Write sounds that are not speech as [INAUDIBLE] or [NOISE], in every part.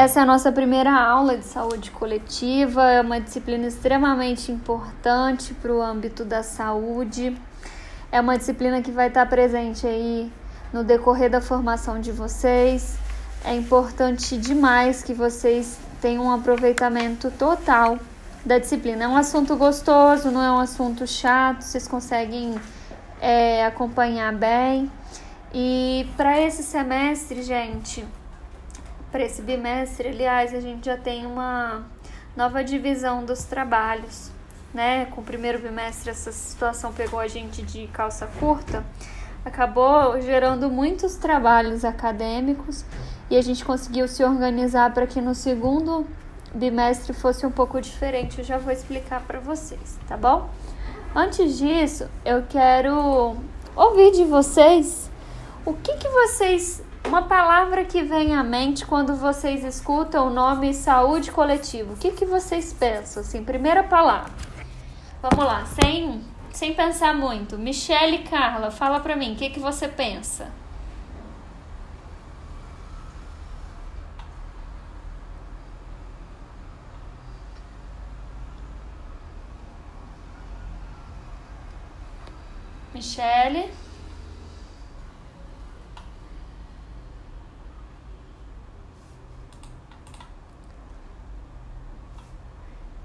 Essa é a nossa primeira aula de saúde coletiva, é uma disciplina extremamente importante para o âmbito da saúde. É uma disciplina que vai estar presente aí no decorrer da formação de vocês. É importante demais que vocês tenham um aproveitamento total da disciplina. É um assunto gostoso, não é um assunto chato, vocês conseguem é, acompanhar bem. E para esse semestre, gente, para esse bimestre, aliás, a gente já tem uma nova divisão dos trabalhos, né? Com o primeiro bimestre essa situação pegou a gente de calça curta, acabou gerando muitos trabalhos acadêmicos e a gente conseguiu se organizar para que no segundo bimestre fosse um pouco diferente. Eu já vou explicar para vocês, tá bom? Antes disso, eu quero ouvir de vocês o que, que vocês uma palavra que vem à mente quando vocês escutam o nome saúde coletiva. O que, que vocês pensam? Assim, primeira palavra. Vamos lá, sem, sem pensar muito. Michele e Carla, fala pra mim, o que, que você pensa? Michele.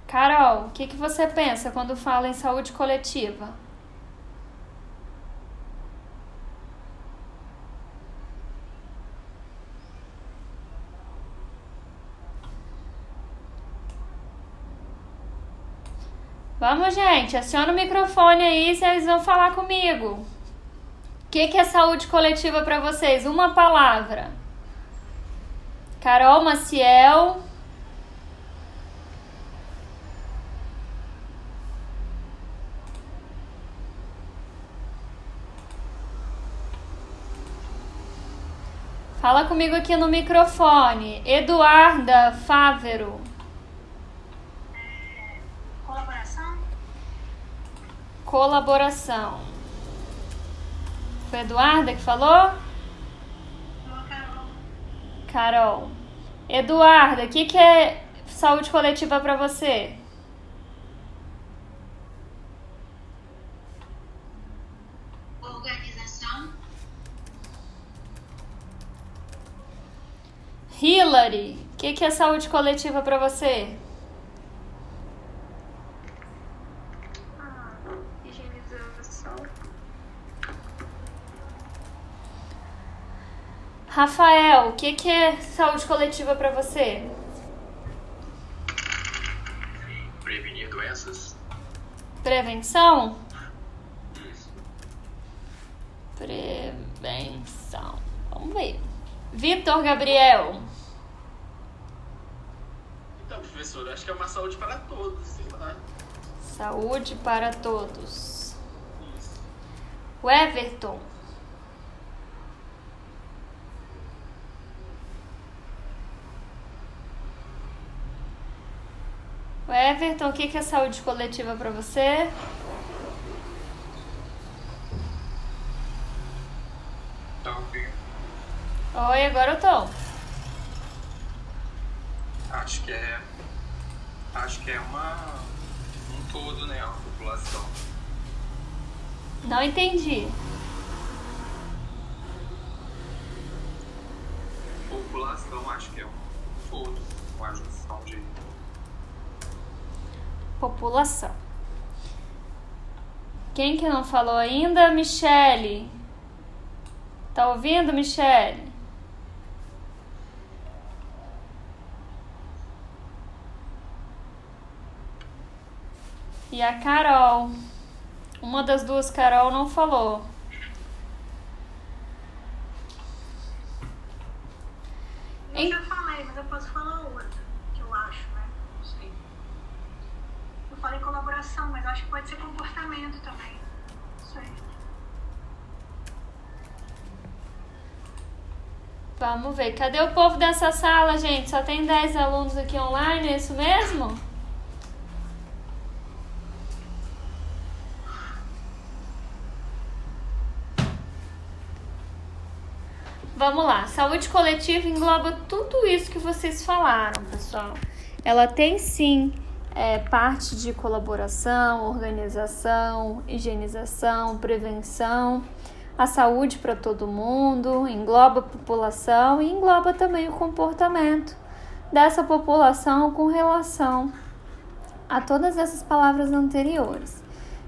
Carol, o que, que você pensa quando fala em saúde coletiva? Vamos, gente, aciona o microfone aí, vocês vão falar comigo. O que, que é saúde coletiva para vocês? Uma palavra. Carol Maciel. Fala comigo aqui no microfone. Eduarda Fávero. Colaboração? Colaboração. Foi a Eduarda que falou? Carol. Carol. Eduarda, o que, que é saúde coletiva para você? Organização? Hillary, o que, que é saúde coletiva para você? Ah, higienização. Rafael, o que, que é saúde coletiva para você? Prevenir doenças? Prevenção? Isso. Prevenção. Vamos ver. Vitor Gabriel. Então, professor, acho que é uma saúde para todos, sei lá. Saúde para todos. Isso. O Everton. O Everton, o que é saúde coletiva para você? Então, Oi, agora eu tô. acho que é. Acho que é uma. um todo, né? Uma população. Não entendi. População, acho que é um todo. Uma junção de. População. Quem que não falou ainda? Michele. Tá ouvindo, Michele? E a Carol. Uma das duas Carol não falou. Eu já falei, mas eu posso falar outra, que eu acho, né? Não sei. Eu falei colaboração, mas acho que pode ser comportamento também. Não sei. Vamos ver. Cadê o povo dessa sala, gente? Só tem 10 alunos aqui online, é isso mesmo? Vamos lá, saúde coletiva engloba tudo isso que vocês falaram, pessoal. Ela tem sim é, parte de colaboração, organização, higienização, prevenção, a saúde para todo mundo, engloba a população e engloba também o comportamento dessa população com relação a todas essas palavras anteriores.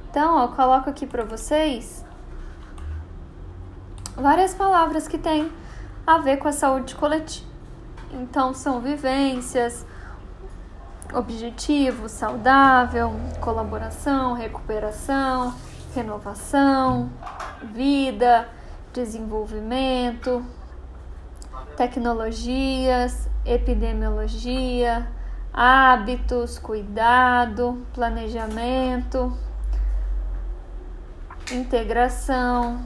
Então, eu coloco aqui para vocês várias palavras que têm a ver com a saúde coletiva. Então, são vivências, objetivo, saudável, colaboração, recuperação, renovação, vida, desenvolvimento, tecnologias, epidemiologia, hábitos, cuidado, planejamento, integração,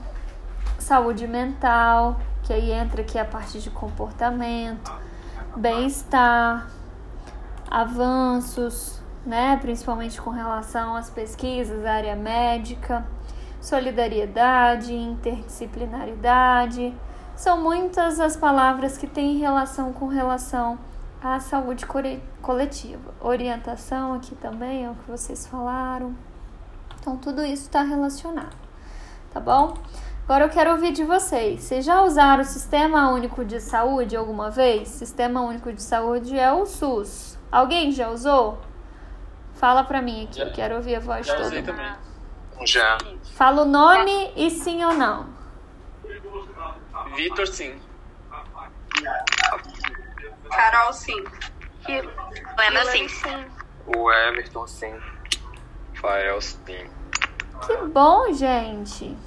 saúde mental, que aí entra aqui a parte de comportamento, bem-estar, avanços, né, principalmente com relação às pesquisas, área médica, solidariedade, interdisciplinaridade. São muitas as palavras que têm relação com relação à saúde coletiva. Orientação aqui também é o que vocês falaram. Então, tudo isso está relacionado, tá bom? Agora eu quero ouvir de vocês. Vocês já usaram o Sistema Único de Saúde alguma vez? Sistema Único de Saúde é o SUS. Alguém já usou? Fala pra mim aqui, já, quero ouvir a voz já toda. Usei também. Já. Fala o nome e sim ou não. Vitor, sim. Carol, sim. Lena, sim. O Everton, sim. Fael, sim. Que bom, gente.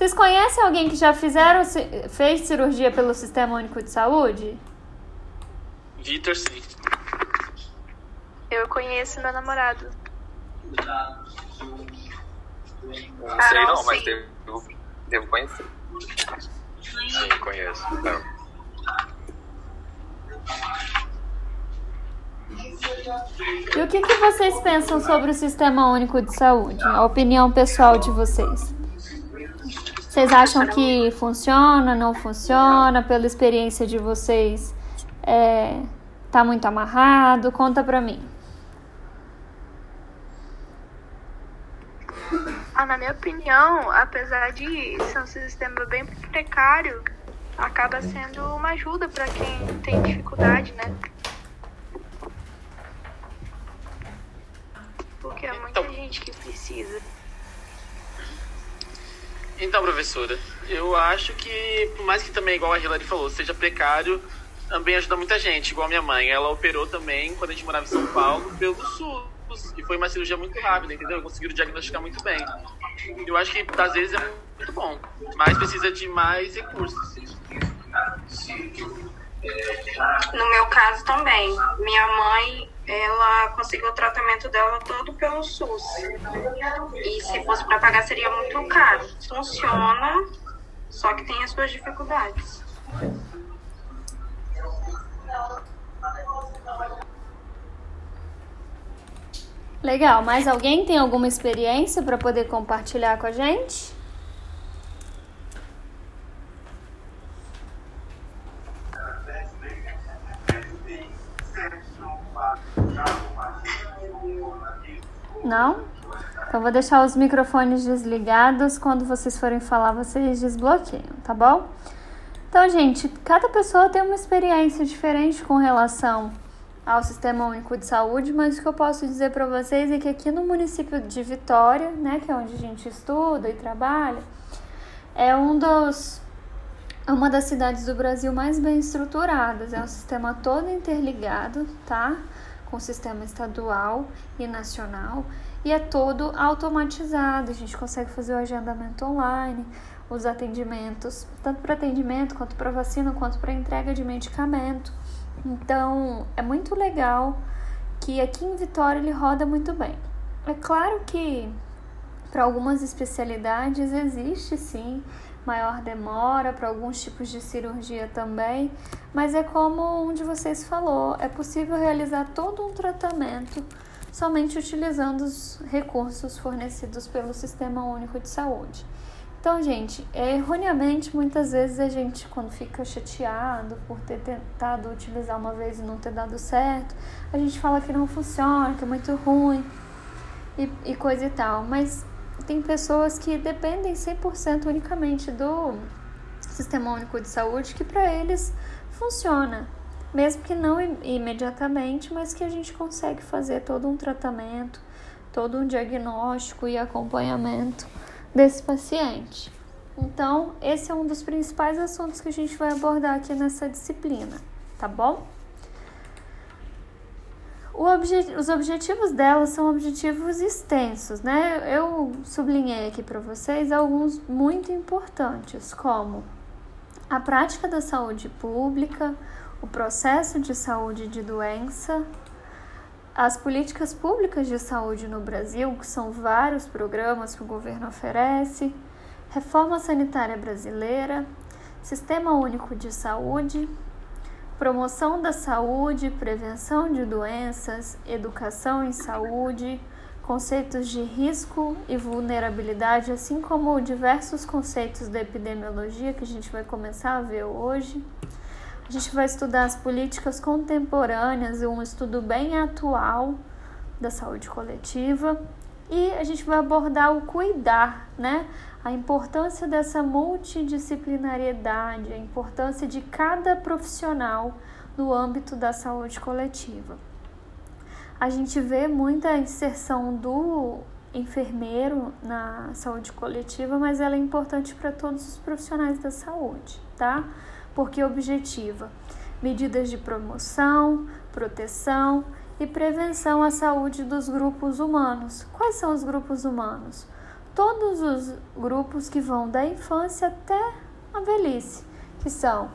Vocês conhecem alguém que já fizeram, fez cirurgia pelo Sistema Único de Saúde? Vitor, sim. Eu conheço meu namorado. Não sei não, mas devo, devo conhecer. Sim, conheço. Então. E o que, que vocês pensam sobre o Sistema Único de Saúde? A opinião pessoal de vocês. Vocês acham que funciona, não funciona? Pela experiência de vocês, é, tá muito amarrado? Conta pra mim. Ah, na minha opinião, apesar de ser um sistema bem precário, acaba sendo uma ajuda para quem tem dificuldade, né? Porque é muita então, gente que precisa. Então, professora, eu acho que, por mais que também, igual a Hilary falou, seja precário, também ajuda muita gente, igual a minha mãe. Ela operou também, quando a gente morava em São Paulo, pelo SUS e foi uma cirurgia muito rápida, entendeu? Conseguiram diagnosticar muito bem. Eu acho que às vezes é muito bom, mas precisa de mais recursos. No meu caso também, minha mãe, ela conseguiu o tratamento dela todo pelo SUS. E se fosse para pagar seria muito caro. Funciona, só que tem as suas dificuldades. Legal, mais alguém tem alguma experiência para poder compartilhar com a gente? Não? Então vou deixar os microfones desligados. Quando vocês forem falar, vocês desbloqueiam, tá bom? Então, gente, cada pessoa tem uma experiência diferente com relação ao Sistema Único de Saúde, mas o que eu posso dizer para vocês é que aqui no município de Vitória, né, que é onde a gente estuda e trabalha, é um dos é uma das cidades do Brasil mais bem estruturadas. É um sistema todo interligado, tá? Com o sistema estadual e nacional e é todo automatizado. A gente consegue fazer o agendamento online, os atendimentos, tanto para atendimento quanto para vacina, quanto para entrega de medicamento. Então, é muito legal que aqui em Vitória ele roda muito bem. É claro que para algumas especialidades existe sim maior demora, para alguns tipos de cirurgia também, mas é como um de vocês falou, é possível realizar todo um tratamento somente utilizando os recursos fornecidos pelo Sistema Único de Saúde. Então, gente, erroneamente, muitas vezes a gente, quando fica chateado por ter tentado utilizar uma vez e não ter dado certo, a gente fala que não funciona, que é muito ruim e, e coisa e tal. Mas tem pessoas que dependem 100% unicamente do Sistema Único de Saúde, que para eles funciona. Mesmo que não imediatamente, mas que a gente consegue fazer todo um tratamento, todo um diagnóstico e acompanhamento desse paciente. Então, esse é um dos principais assuntos que a gente vai abordar aqui nessa disciplina, tá bom? Obje os objetivos dela são objetivos extensos, né? Eu sublinhei aqui para vocês alguns muito importantes, como a prática da saúde pública, o processo de saúde de doença, as políticas públicas de saúde no Brasil, que são vários programas que o governo oferece, reforma sanitária brasileira, sistema único de saúde, promoção da saúde, prevenção de doenças, educação em saúde, conceitos de risco e vulnerabilidade, assim como diversos conceitos da epidemiologia que a gente vai começar a ver hoje. A gente vai estudar as políticas contemporâneas e um estudo bem atual da saúde coletiva. E a gente vai abordar o cuidar, né? A importância dessa multidisciplinariedade, a importância de cada profissional no âmbito da saúde coletiva. A gente vê muita inserção do enfermeiro na saúde coletiva, mas ela é importante para todos os profissionais da saúde, tá? porque objetiva medidas de promoção, proteção e prevenção à saúde dos grupos humanos. Quais são os grupos humanos? Todos os grupos que vão da infância até a velhice, que são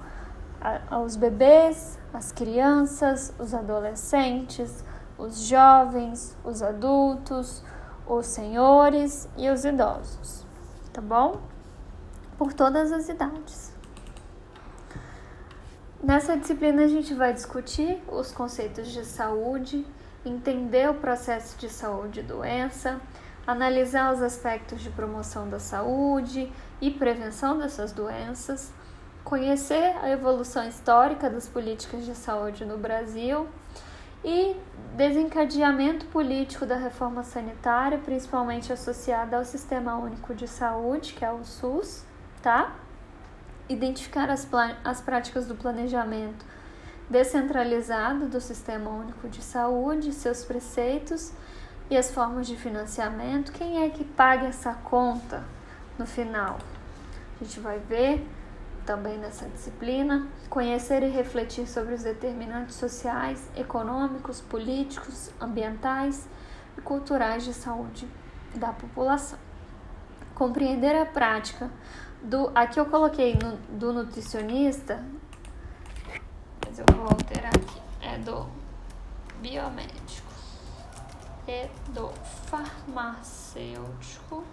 os bebês, as crianças, os adolescentes, os jovens, os adultos, os senhores e os idosos, tá bom? Por todas as idades. Nessa disciplina a gente vai discutir os conceitos de saúde, entender o processo de saúde e doença, analisar os aspectos de promoção da saúde e prevenção dessas doenças, conhecer a evolução histórica das políticas de saúde no Brasil e desencadeamento político da reforma sanitária, principalmente associada ao Sistema Único de Saúde, que é o SUS, tá? Identificar as, as práticas do planejamento descentralizado do Sistema Único de Saúde, seus preceitos e as formas de financiamento. Quem é que paga essa conta no final? A gente vai ver também nessa disciplina, conhecer e refletir sobre os determinantes sociais, econômicos, políticos, ambientais e culturais de saúde da população. Compreender a prática do, aqui eu coloquei no, do nutricionista, mas eu vou alterar aqui. É do biomédico e do farmacêutico.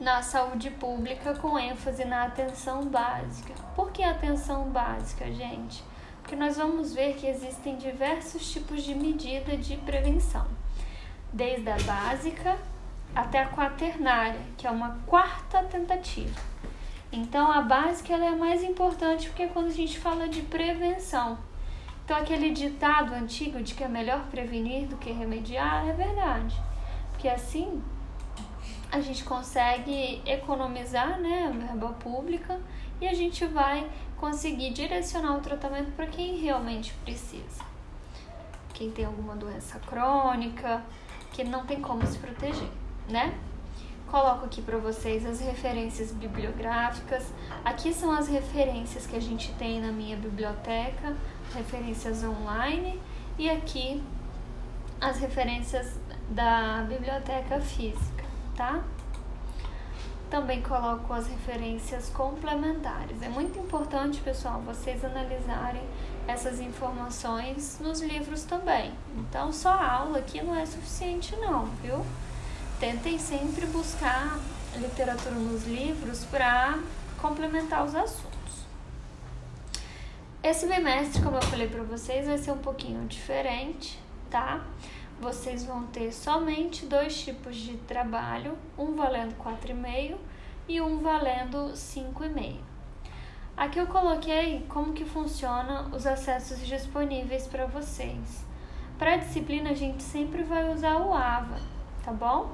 Na saúde pública, com ênfase na atenção básica. Por que atenção básica, gente? Porque nós vamos ver que existem diversos tipos de medida de prevenção, desde a básica até a quaternária, que é uma quarta tentativa. Então a básica ela é a mais importante porque é quando a gente fala de prevenção. Então aquele ditado antigo de que é melhor prevenir do que remediar é verdade. Porque assim a gente consegue economizar né, a verba pública e a gente vai conseguir direcionar o tratamento para quem realmente precisa. Quem tem alguma doença crônica, que não tem como se proteger né? Coloco aqui para vocês as referências bibliográficas. Aqui são as referências que a gente tem na minha biblioteca, referências online, e aqui as referências da biblioteca física, tá? Também coloco as referências complementares. É muito importante, pessoal, vocês analisarem essas informações nos livros também. Então, só a aula aqui não é suficiente não, viu? Tentem sempre buscar literatura nos livros para complementar os assuntos. Esse bimestre, como eu falei para vocês, vai ser um pouquinho diferente, tá? vocês vão ter somente dois tipos de trabalho, um valendo 4,5 e um valendo 5,5. Aqui eu coloquei como que funciona os acessos disponíveis para vocês. Para a disciplina a gente sempre vai usar o AVA, tá bom?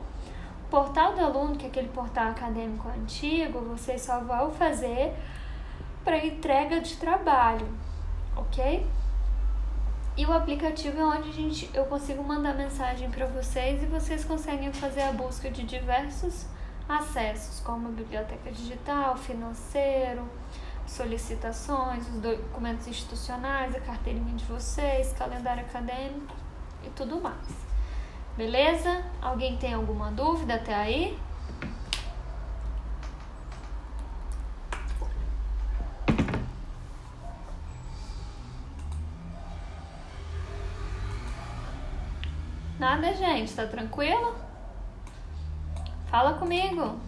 Portal do aluno, que é aquele portal acadêmico antigo, vocês só vão fazer para entrega de trabalho, ok? E o aplicativo é onde a gente, eu consigo mandar mensagem para vocês e vocês conseguem fazer a busca de diversos acessos, como biblioteca digital, financeiro, solicitações, os documentos institucionais, a carteirinha de vocês, calendário acadêmico e tudo mais. Beleza? Alguém tem alguma dúvida até aí? Nada, gente, tá tranquilo? Fala comigo.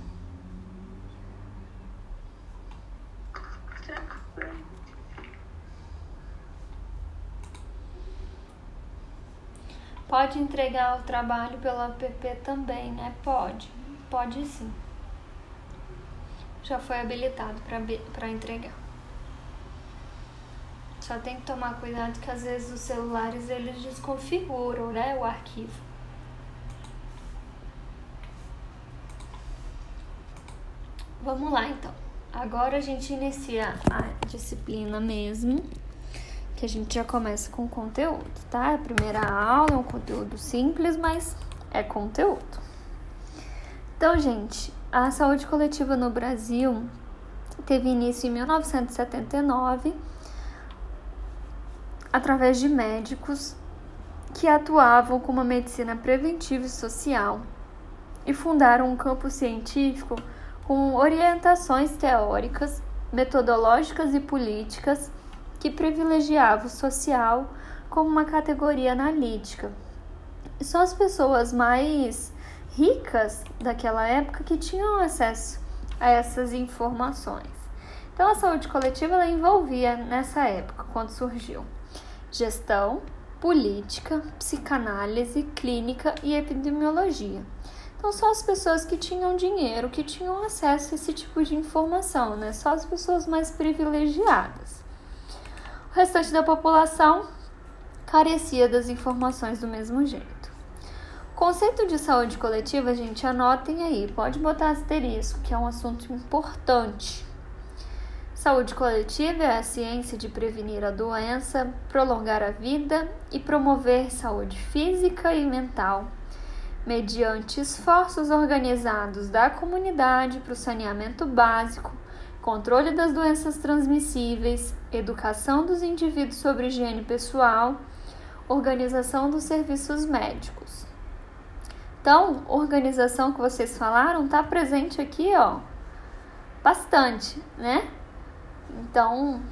Pode entregar o trabalho pela app também, né? Pode, pode sim. Já foi habilitado para entregar. Só tem que tomar cuidado que às vezes os celulares eles desconfiguram, né, o arquivo. Vamos lá então. Agora a gente inicia a disciplina mesmo, que a gente já começa com conteúdo, tá? A primeira aula é um conteúdo simples, mas é conteúdo. Então, gente, a saúde coletiva no Brasil teve início em 1979 através de médicos que atuavam com uma medicina preventiva e social e fundaram um campo científico com orientações teóricas, metodológicas e políticas que privilegiava o social como uma categoria analítica. Só as pessoas mais ricas daquela época que tinham acesso a essas informações. Então a saúde coletiva envolvia nessa época quando surgiu gestão, política, psicanálise, clínica e epidemiologia. Então, só as pessoas que tinham dinheiro, que tinham acesso a esse tipo de informação, né? Só as pessoas mais privilegiadas. O restante da população carecia das informações do mesmo jeito. Conceito de saúde coletiva, gente, anotem aí, pode botar asterisco, que é um assunto importante Saúde coletiva é a ciência de prevenir a doença, prolongar a vida e promover saúde física e mental, mediante esforços organizados da comunidade para o saneamento básico, controle das doenças transmissíveis, educação dos indivíduos sobre higiene pessoal, organização dos serviços médicos. Então, organização que vocês falaram está presente aqui, ó, bastante, né? Então,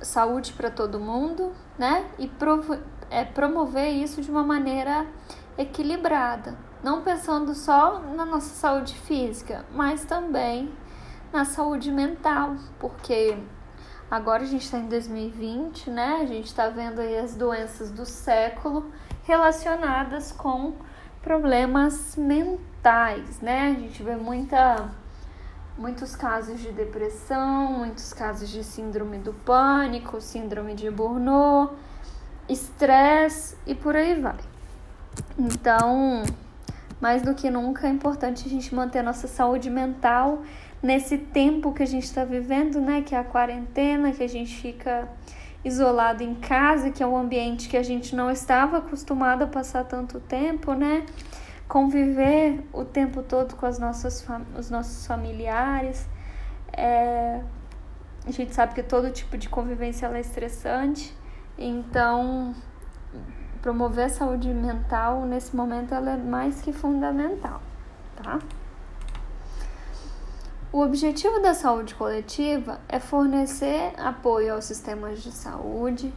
saúde para todo mundo, né? E provo é, promover isso de uma maneira equilibrada, não pensando só na nossa saúde física, mas também na saúde mental, porque agora a gente está em 2020, né? A gente está vendo aí as doenças do século relacionadas com problemas mentais, né? A gente vê muita muitos casos de depressão, muitos casos de síndrome do pânico, síndrome de Burnout, estresse e por aí vai. Então, mais do que nunca é importante a gente manter a nossa saúde mental nesse tempo que a gente está vivendo, né? Que é a quarentena, que a gente fica isolado em casa, que é um ambiente que a gente não estava acostumado a passar tanto tempo, né? conviver o tempo todo com as nossas, os nossos familiares. É, a gente sabe que todo tipo de convivência é estressante, então promover a saúde mental nesse momento ela é mais que fundamental, tá? O objetivo da saúde coletiva é fornecer apoio aos sistemas de saúde,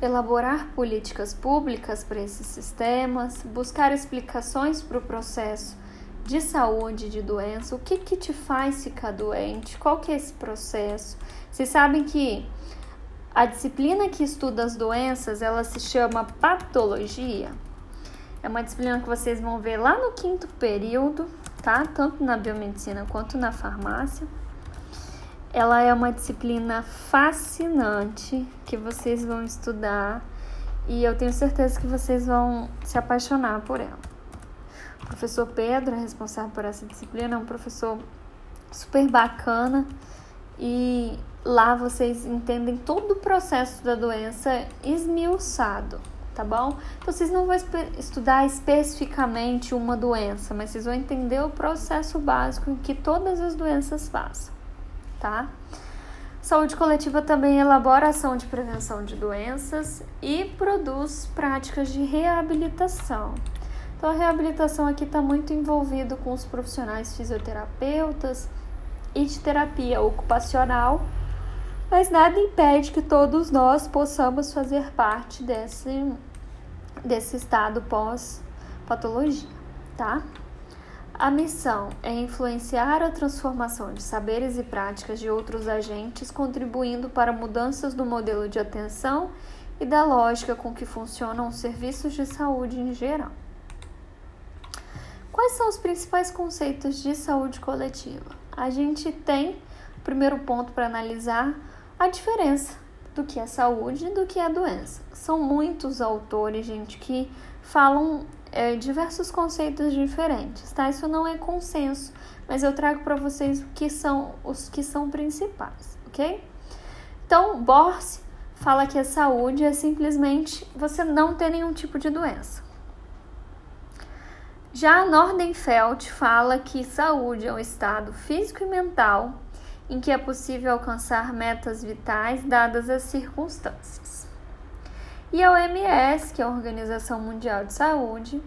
elaborar políticas públicas para esses sistemas, buscar explicações para o processo de saúde de doença, o que, que te faz ficar doente, qual que é esse processo. Vocês sabem que a disciplina que estuda as doenças, ela se chama patologia. É uma disciplina que vocês vão ver lá no quinto período, Tanto na biomedicina quanto na farmácia. Ela é uma disciplina fascinante que vocês vão estudar e eu tenho certeza que vocês vão se apaixonar por ela. O professor Pedro, responsável por essa disciplina, é um professor super bacana e lá vocês entendem todo o processo da doença esmiuçado, tá bom? Então vocês não vão estudar especificamente uma doença, mas vocês vão entender o processo básico que todas as doenças passam tá? Saúde coletiva também elabora ação de prevenção de doenças e produz práticas de reabilitação. Então, a reabilitação aqui está muito envolvido com os profissionais fisioterapeutas e de terapia ocupacional, mas nada impede que todos nós possamos fazer parte desse, desse estado pós-patologia, tá? A missão é influenciar a transformação de saberes e práticas de outros agentes, contribuindo para mudanças do modelo de atenção e da lógica com que funcionam os serviços de saúde em geral. Quais são os principais conceitos de saúde coletiva? A gente tem, o primeiro ponto para analisar, a diferença do que é saúde e do que é doença. São muitos autores, gente, que falam é, diversos conceitos diferentes, tá? Isso não é consenso, mas eu trago para vocês o que são os que são principais, ok? Então, Borse fala que a saúde é simplesmente você não ter nenhum tipo de doença. Já Nordenfeld fala que saúde é um estado físico e mental em que é possível alcançar metas vitais dadas as circunstâncias. E a OMS, que é a Organização Mundial de Saúde,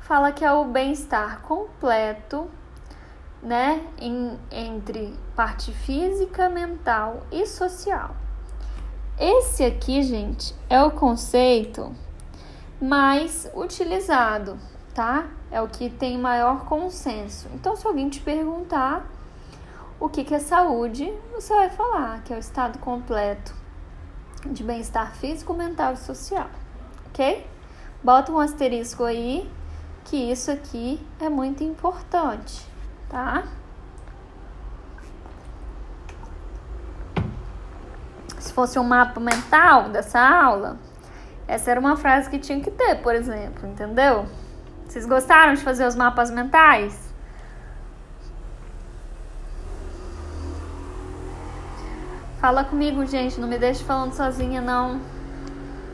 fala que é o bem-estar completo, né, em, entre parte física, mental e social. Esse aqui, gente, é o conceito mais utilizado, tá? É o que tem maior consenso. Então, se alguém te perguntar o que, que é saúde, você vai falar que é o estado completo de bem-estar físico, mental e social, ok? Bota um asterisco aí, que isso aqui é muito importante, tá? Se fosse um mapa mental dessa aula, essa era uma frase que tinha que ter, por exemplo, entendeu? Vocês gostaram de fazer os mapas mentais? Fala comigo, gente. Não me deixe falando sozinha, não.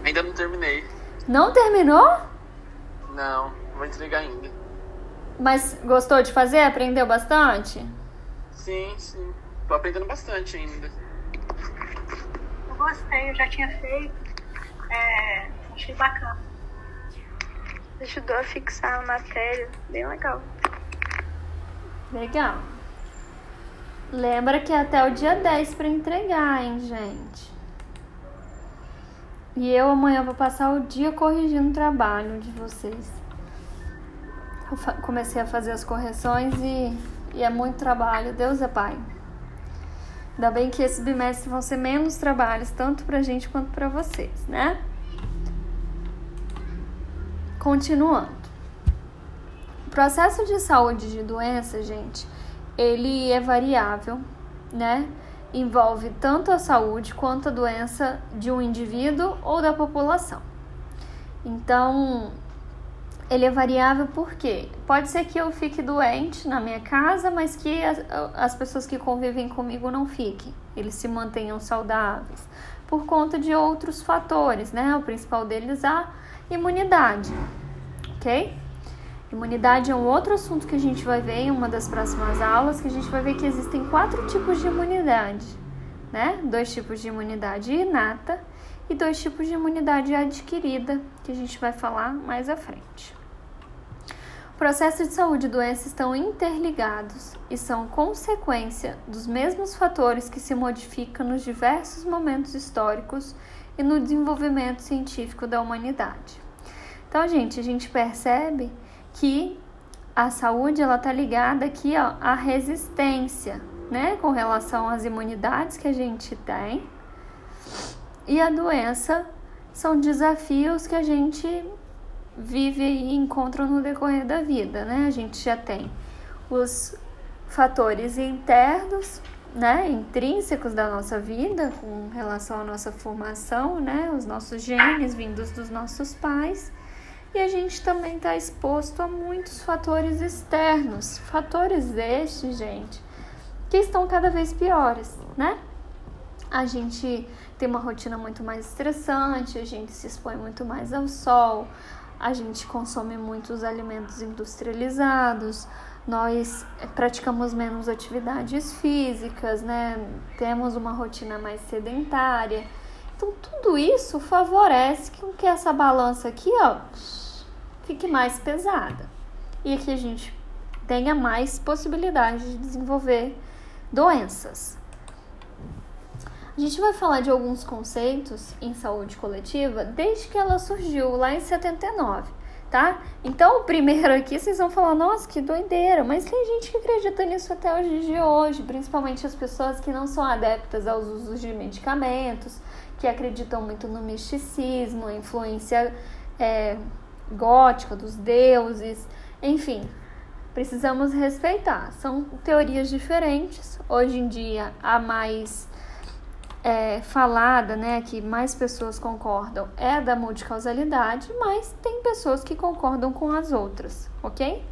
Ainda não terminei. Não terminou? Não, vou entregar ainda. Mas gostou de fazer? Aprendeu bastante? Sim, sim. Tô aprendendo bastante ainda. Eu gostei, eu já tinha feito. É, achei bacana. Ajudou a fixar a matéria. Bem legal. Legal. Lembra que é até o dia 10 para entregar, hein, gente? E eu amanhã vou passar o dia corrigindo o trabalho de vocês. Eu comecei a fazer as correções e, e é muito trabalho. Deus é Pai. Ainda bem que esse bimestre vão ser menos trabalhos, tanto pra gente quanto pra vocês, né? Continuando. O processo de saúde de doença, gente, ele é variável, né? Envolve tanto a saúde quanto a doença de um indivíduo ou da população. Então, ele é variável porque pode ser que eu fique doente na minha casa, mas que as, as pessoas que convivem comigo não fiquem, eles se mantenham saudáveis, por conta de outros fatores, né? O principal deles a imunidade, ok? Imunidade é um outro assunto que a gente vai ver em uma das próximas aulas, que a gente vai ver que existem quatro tipos de imunidade, né? Dois tipos de imunidade inata e dois tipos de imunidade adquirida, que a gente vai falar mais à frente. Processos de saúde e doença estão interligados e são consequência dos mesmos fatores que se modificam nos diversos momentos históricos e no desenvolvimento científico da humanidade. Então, gente, a gente percebe que a saúde ela tá ligada aqui ó, à resistência, né, com relação às imunidades que a gente tem. E a doença são desafios que a gente vive e encontra no decorrer da vida, né? A gente já tem os fatores internos, né, intrínsecos da nossa vida com relação à nossa formação, né, os nossos genes vindos dos nossos pais. E a gente também está exposto a muitos fatores externos, fatores estes, gente, que estão cada vez piores, né? A gente tem uma rotina muito mais estressante, a gente se expõe muito mais ao sol, a gente consome muitos alimentos industrializados, nós praticamos menos atividades físicas, né? Temos uma rotina mais sedentária. Então, tudo isso favorece que essa balança aqui, ó, fique mais pesada e que a gente tenha mais possibilidade de desenvolver doenças. A gente vai falar de alguns conceitos em saúde coletiva desde que ela surgiu lá em 79 tá? Então, o primeiro aqui vocês vão falar, nossa, que doideira, mas tem gente que acredita nisso até os dias de hoje, principalmente as pessoas que não são adeptas aos usos de medicamentos, que acreditam muito no misticismo, influência é, gótica dos deuses, enfim. Precisamos respeitar. São teorias diferentes. Hoje em dia, há mais é, falada, né, que mais pessoas concordam, é a da multicausalidade, mas tem pessoas que concordam com as outras, ok?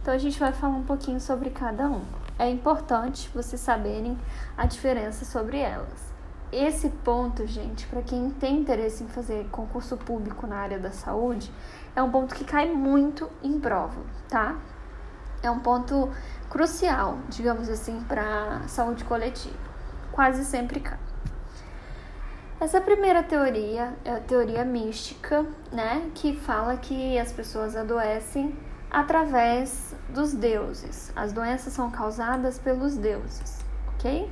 Então a gente vai falar um pouquinho sobre cada um. É importante vocês saberem a diferença sobre elas. Esse ponto, gente, para quem tem interesse em fazer concurso público na área da saúde, é um ponto que cai muito em prova, tá? É um ponto crucial, digamos assim, para saúde coletiva quase sempre cai. Essa primeira teoria é a teoria mística, né, que fala que as pessoas adoecem através dos deuses. As doenças são causadas pelos deuses, ok?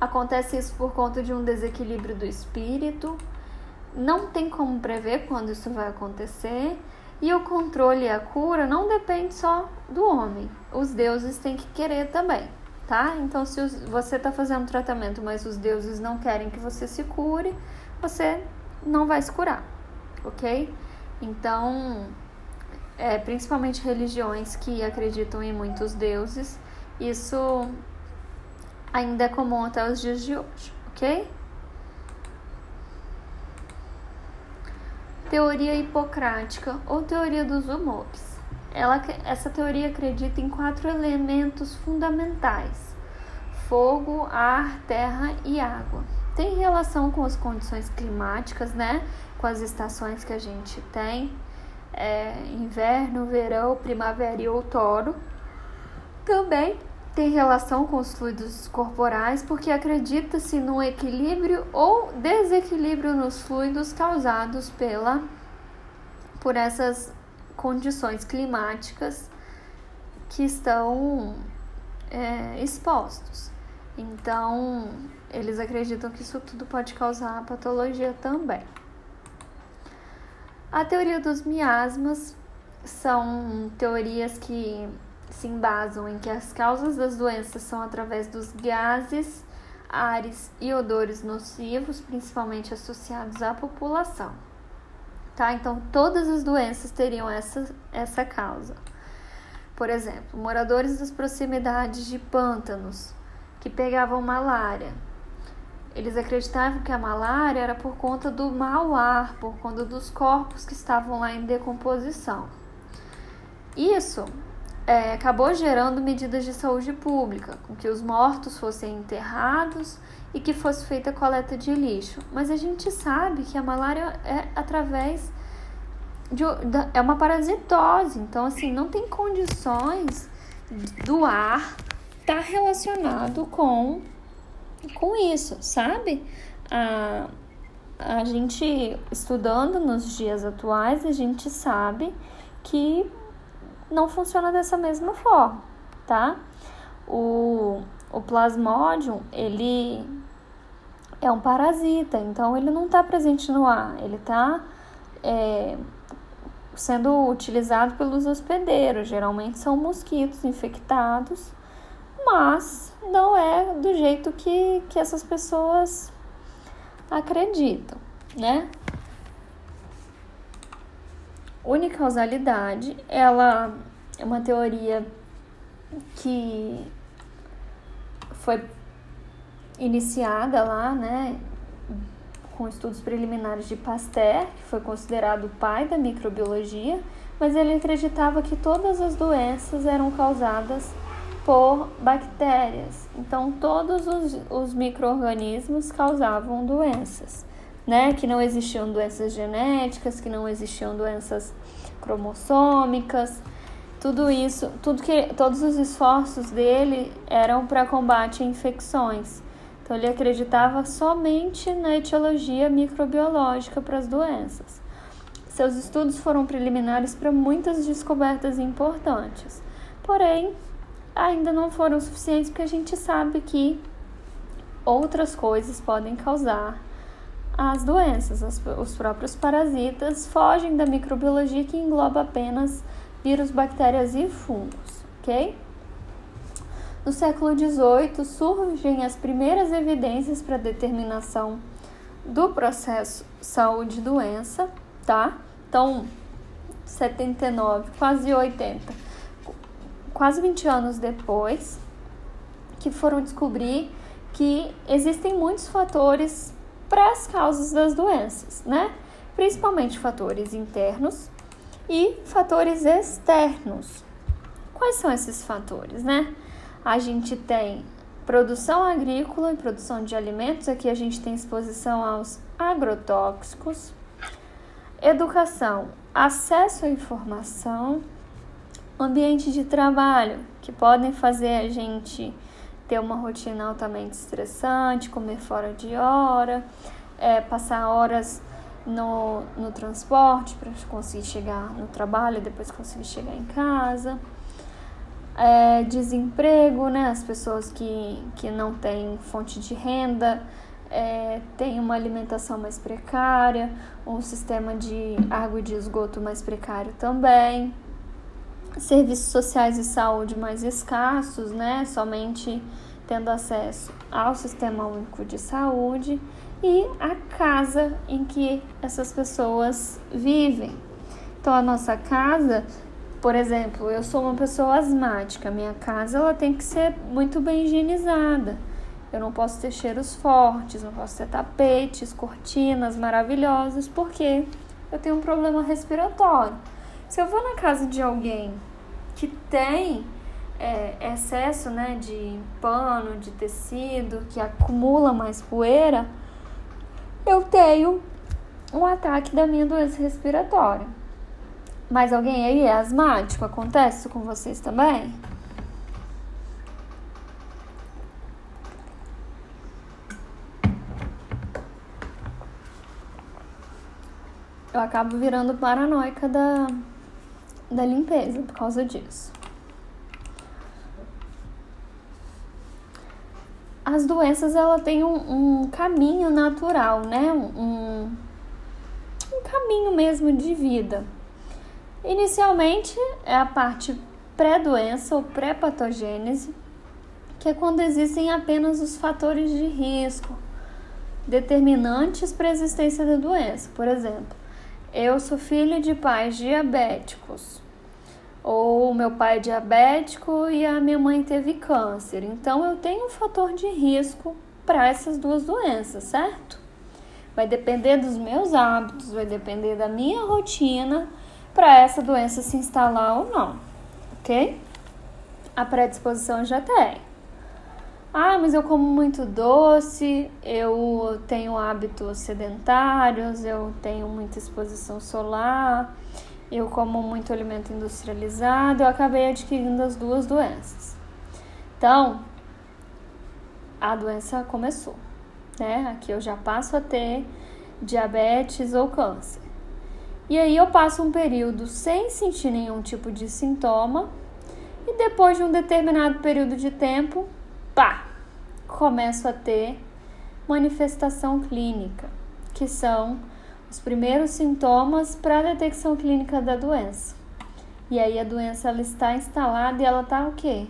Acontece isso por conta de um desequilíbrio do espírito. Não tem como prever quando isso vai acontecer. E o controle e a cura não depende só do homem. Os deuses têm que querer também tá? Então, se você está fazendo tratamento, mas os deuses não querem que você se cure, você não vai se curar, ok? Então, é, principalmente religiões que acreditam em muitos deuses, isso ainda é comum até os dias de hoje, ok? Teoria hipocrática ou teoria dos humores. Ela, essa teoria acredita em quatro elementos fundamentais: fogo, ar, terra e água. Tem relação com as condições climáticas, né? Com as estações que a gente tem: é, inverno, verão, primavera e outono. Também tem relação com os fluidos corporais, porque acredita-se no equilíbrio ou desequilíbrio nos fluidos causados pela por essas condições climáticas que estão é, expostos. Então, eles acreditam que isso tudo pode causar patologia também. A teoria dos miasmas são teorias que se embasam em que as causas das doenças são através dos gases, ares e odores nocivos, principalmente associados à população tá? Então, todas as doenças teriam essa, essa causa. Por exemplo, moradores das proximidades de pântanos que pegavam malária. Eles acreditavam que a malária era por conta do mau ar, por conta dos corpos que estavam lá em decomposição. Isso é, acabou gerando medidas de saúde pública, com que os mortos fossem enterrados e que fosse feita a coleta de lixo. Mas a gente sabe que a malária é através de, é uma parasitose, então assim, não tem condições do ar estar tá relacionado com com isso, sabe? A, a gente estudando nos dias atuais, a gente sabe que não funciona dessa mesma forma, tá? O, o plasmodium, ele é um parasita, então ele não está presente no ar, ele está é, sendo utilizado pelos hospedeiros. Geralmente são mosquitos infectados, mas não é do jeito que, que essas pessoas acreditam, né? Unicausalidade, ela é uma teoria que foi iniciada lá, né, com estudos preliminares de Pasteur, que foi considerado o pai da microbiologia, mas ele acreditava que todas as doenças eram causadas por bactérias. Então, todos os, os micro-organismos causavam doenças, né? Que não existiam doenças genéticas, que não existiam doenças cromossômicas. Tudo isso, tudo que, todos os esforços dele eram para combate a infecções. Então, ele acreditava somente na etiologia microbiológica para as doenças. Seus estudos foram preliminares para muitas descobertas importantes. Porém, ainda não foram suficientes porque a gente sabe que outras coisas podem causar as doenças. As, os próprios parasitas fogem da microbiologia que engloba apenas vírus, bactérias e fungos, ok? No século XVIII surgem as primeiras evidências para determinação do processo saúde-doença, tá? Então, 79, quase 80 quase 20 anos depois, que foram descobrir que existem muitos fatores para as causas das doenças, né? Principalmente fatores internos e fatores externos. Quais são esses fatores, né? A gente tem produção agrícola e produção de alimentos, aqui a gente tem exposição aos agrotóxicos, educação, acesso à informação, ambiente de trabalho, que podem fazer a gente ter uma rotina altamente estressante, comer fora de hora, é, passar horas no, no transporte para conseguir chegar no trabalho e depois conseguir chegar em casa. É, desemprego, né? As pessoas que, que não têm fonte de renda é, têm uma alimentação mais precária, um sistema de água e de esgoto mais precário também serviços sociais e saúde mais escassos, né? Somente tendo acesso ao Sistema Único de Saúde e a casa em que essas pessoas vivem. Então, a nossa casa, por exemplo, eu sou uma pessoa asmática, minha casa ela tem que ser muito bem higienizada. Eu não posso ter cheiros fortes, não posso ter tapetes, cortinas maravilhosas, porque eu tenho um problema respiratório. Se eu vou na casa de alguém que tem é, excesso né, de pano, de tecido, que acumula mais poeira, eu tenho um ataque da minha doença respiratória. Mas alguém aí é asmático? Acontece isso com vocês também? Eu acabo virando paranoica da, da limpeza por causa disso. As doenças ela tem um, um caminho natural, né? Um, um caminho mesmo de vida. Inicialmente é a parte pré-doença ou pré-patogênese, que é quando existem apenas os fatores de risco determinantes para a existência da doença. Por exemplo, eu sou filha de pais diabéticos, ou meu pai é diabético e a minha mãe teve câncer. Então eu tenho um fator de risco para essas duas doenças, certo? Vai depender dos meus hábitos, vai depender da minha rotina para essa doença se instalar ou não, ok? A predisposição já tem. Ah, mas eu como muito doce, eu tenho hábitos sedentários, eu tenho muita exposição solar, eu como muito alimento industrializado, eu acabei adquirindo as duas doenças. Então, a doença começou, né? Aqui eu já passo a ter diabetes ou câncer. E aí eu passo um período sem sentir nenhum tipo de sintoma, e depois de um determinado período de tempo, pá, começo a ter manifestação clínica, que são os primeiros sintomas para a detecção clínica da doença. E aí a doença ela está instalada e ela está o quê?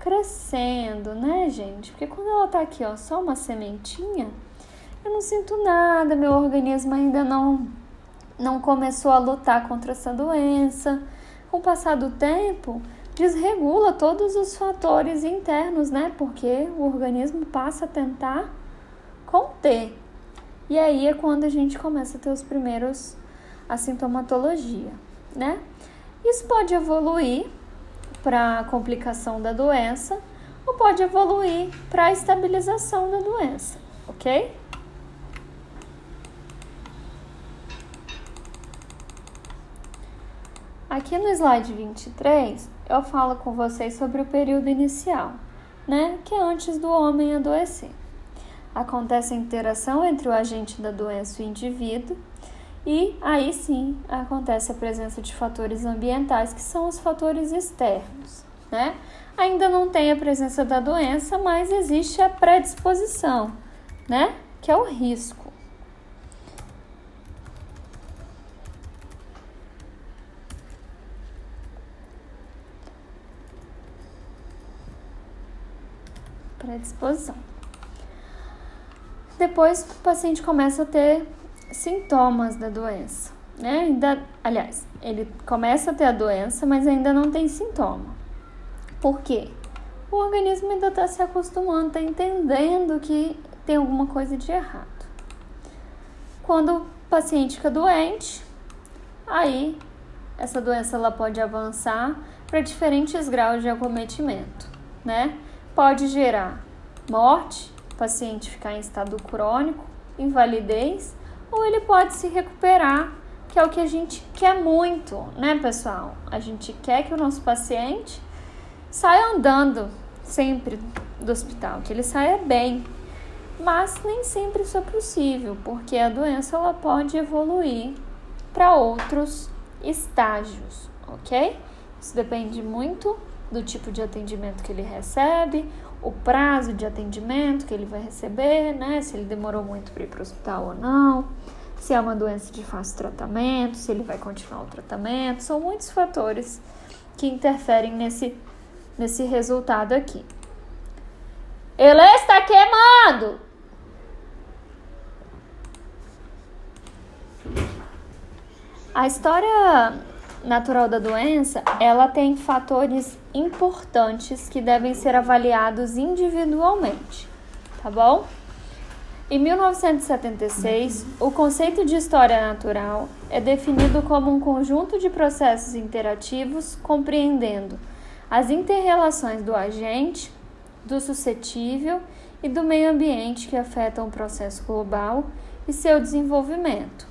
Crescendo, né, gente? Porque quando ela está aqui, ó, só uma sementinha, eu não sinto nada, meu organismo ainda não não começou a lutar contra essa doença. Com o passar do tempo, desregula todos os fatores internos, né? Porque o organismo passa a tentar conter. E aí é quando a gente começa a ter os primeiros a sintomatologia, né? Isso pode evoluir para complicação da doença ou pode evoluir para estabilização da doença, ok? Aqui no slide 23, eu falo com vocês sobre o período inicial, né, que é antes do homem adoecer. Acontece a interação entre o agente da doença e o indivíduo, e aí sim acontece a presença de fatores ambientais, que são os fatores externos, né? Ainda não tem a presença da doença, mas existe a predisposição, né? Que é o risco. Predisposição. Depois o paciente começa a ter sintomas da doença, né? Ainda, aliás, ele começa a ter a doença, mas ainda não tem sintoma. Por quê? O organismo ainda está se acostumando, está entendendo que tem alguma coisa de errado. Quando o paciente fica doente, aí essa doença ela pode avançar para diferentes graus de acometimento, né? Pode gerar morte, paciente ficar em estado crônico, invalidez ou ele pode se recuperar, que é o que a gente quer muito, né, pessoal? A gente quer que o nosso paciente saia andando sempre do hospital, que ele saia bem. Mas nem sempre isso é possível, porque a doença ela pode evoluir para outros estágios, ok? Isso depende muito do tipo de atendimento que ele recebe, o prazo de atendimento que ele vai receber, né? Se ele demorou muito para ir para o hospital ou não, se é uma doença de fácil tratamento, se ele vai continuar o tratamento. São muitos fatores que interferem nesse, nesse resultado aqui. Ele está queimando! A história natural da doença, ela tem fatores importantes que devem ser avaliados individualmente, tá bom? Em 1976, o conceito de história natural é definido como um conjunto de processos interativos compreendendo as interrelações do agente, do suscetível e do meio ambiente que afetam o processo global e seu desenvolvimento.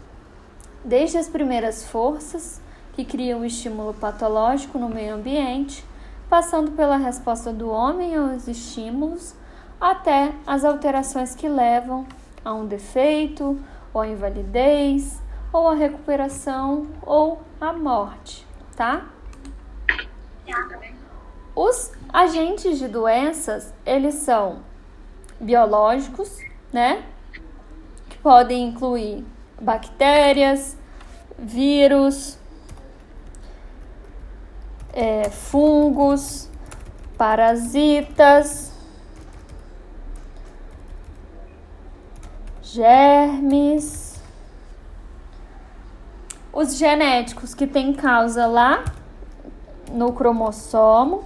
Desde as primeiras forças que criam o estímulo patológico no meio ambiente, passando pela resposta do homem aos estímulos, até as alterações que levam a um defeito, ou a invalidez, ou a recuperação, ou a morte, tá? Os agentes de doenças, eles são biológicos, né? Que podem incluir bactérias, vírus, é, fungos, parasitas, germes, os genéticos que tem causa lá no cromossomo.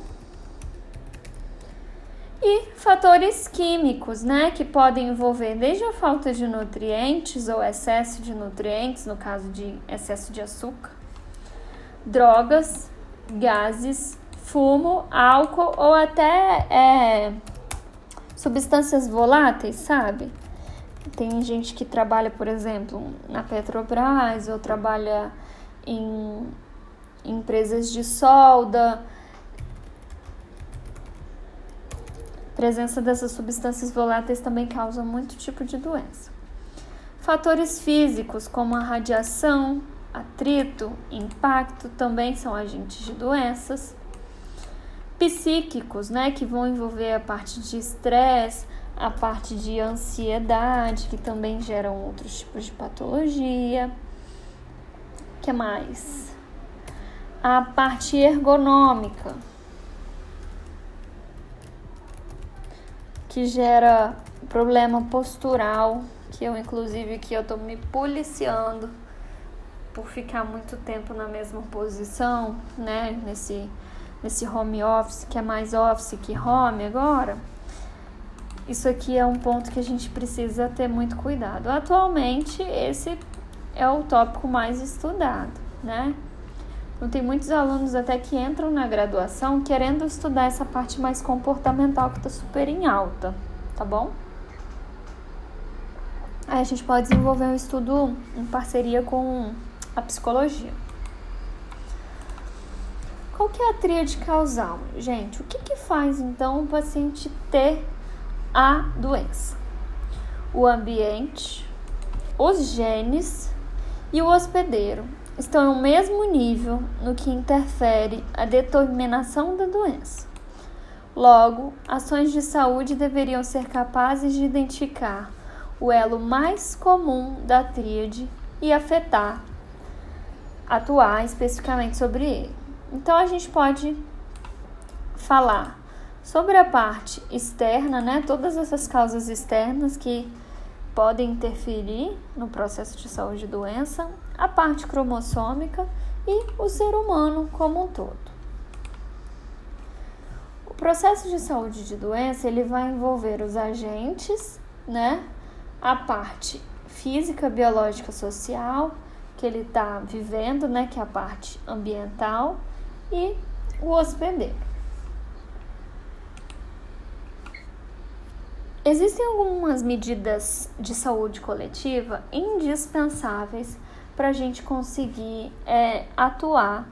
E fatores químicos, né, que podem envolver desde a falta de nutrientes ou excesso de nutrientes, no caso de excesso de açúcar, drogas, gases, fumo, álcool ou até é, substâncias voláteis, sabe? Tem gente que trabalha, por exemplo, na Petrobras ou trabalha em empresas de solda. A presença dessas substâncias voláteis também causa muito tipo de doença. Fatores físicos como a radiação, atrito, impacto também são agentes de doenças. Psíquicos, né, que vão envolver a parte de estresse, a parte de ansiedade, que também geram outros tipos de patologia. que mais? A parte ergonômica, que gera problema postural, que eu inclusive que eu tô me policiando por ficar muito tempo na mesma posição, né? Nesse, nesse home office, que é mais office que home agora. Isso aqui é um ponto que a gente precisa ter muito cuidado. Atualmente, esse é o tópico mais estudado, né? Então, tem muitos alunos até que entram na graduação querendo estudar essa parte mais comportamental que está super em alta, tá bom? Aí a gente pode desenvolver um estudo em parceria com a psicologia. Qual que é a tríade causal? Gente, o que, que faz então o paciente ter a doença? O ambiente, os genes e o hospedeiro estão no mesmo nível no que interfere a determinação da doença. Logo, ações de saúde deveriam ser capazes de identificar o elo mais comum da tríade e afetar, atuar especificamente sobre ele. Então a gente pode falar sobre a parte externa, né? Todas essas causas externas que podem interferir no processo de saúde e doença, a parte cromossômica e o ser humano como um todo. O processo de saúde de doença ele vai envolver os agentes, né? A parte física, biológica, social que ele está vivendo, né? Que é a parte ambiental e o hospedeiro. Existem algumas medidas de saúde coletiva indispensáveis para a gente conseguir é, atuar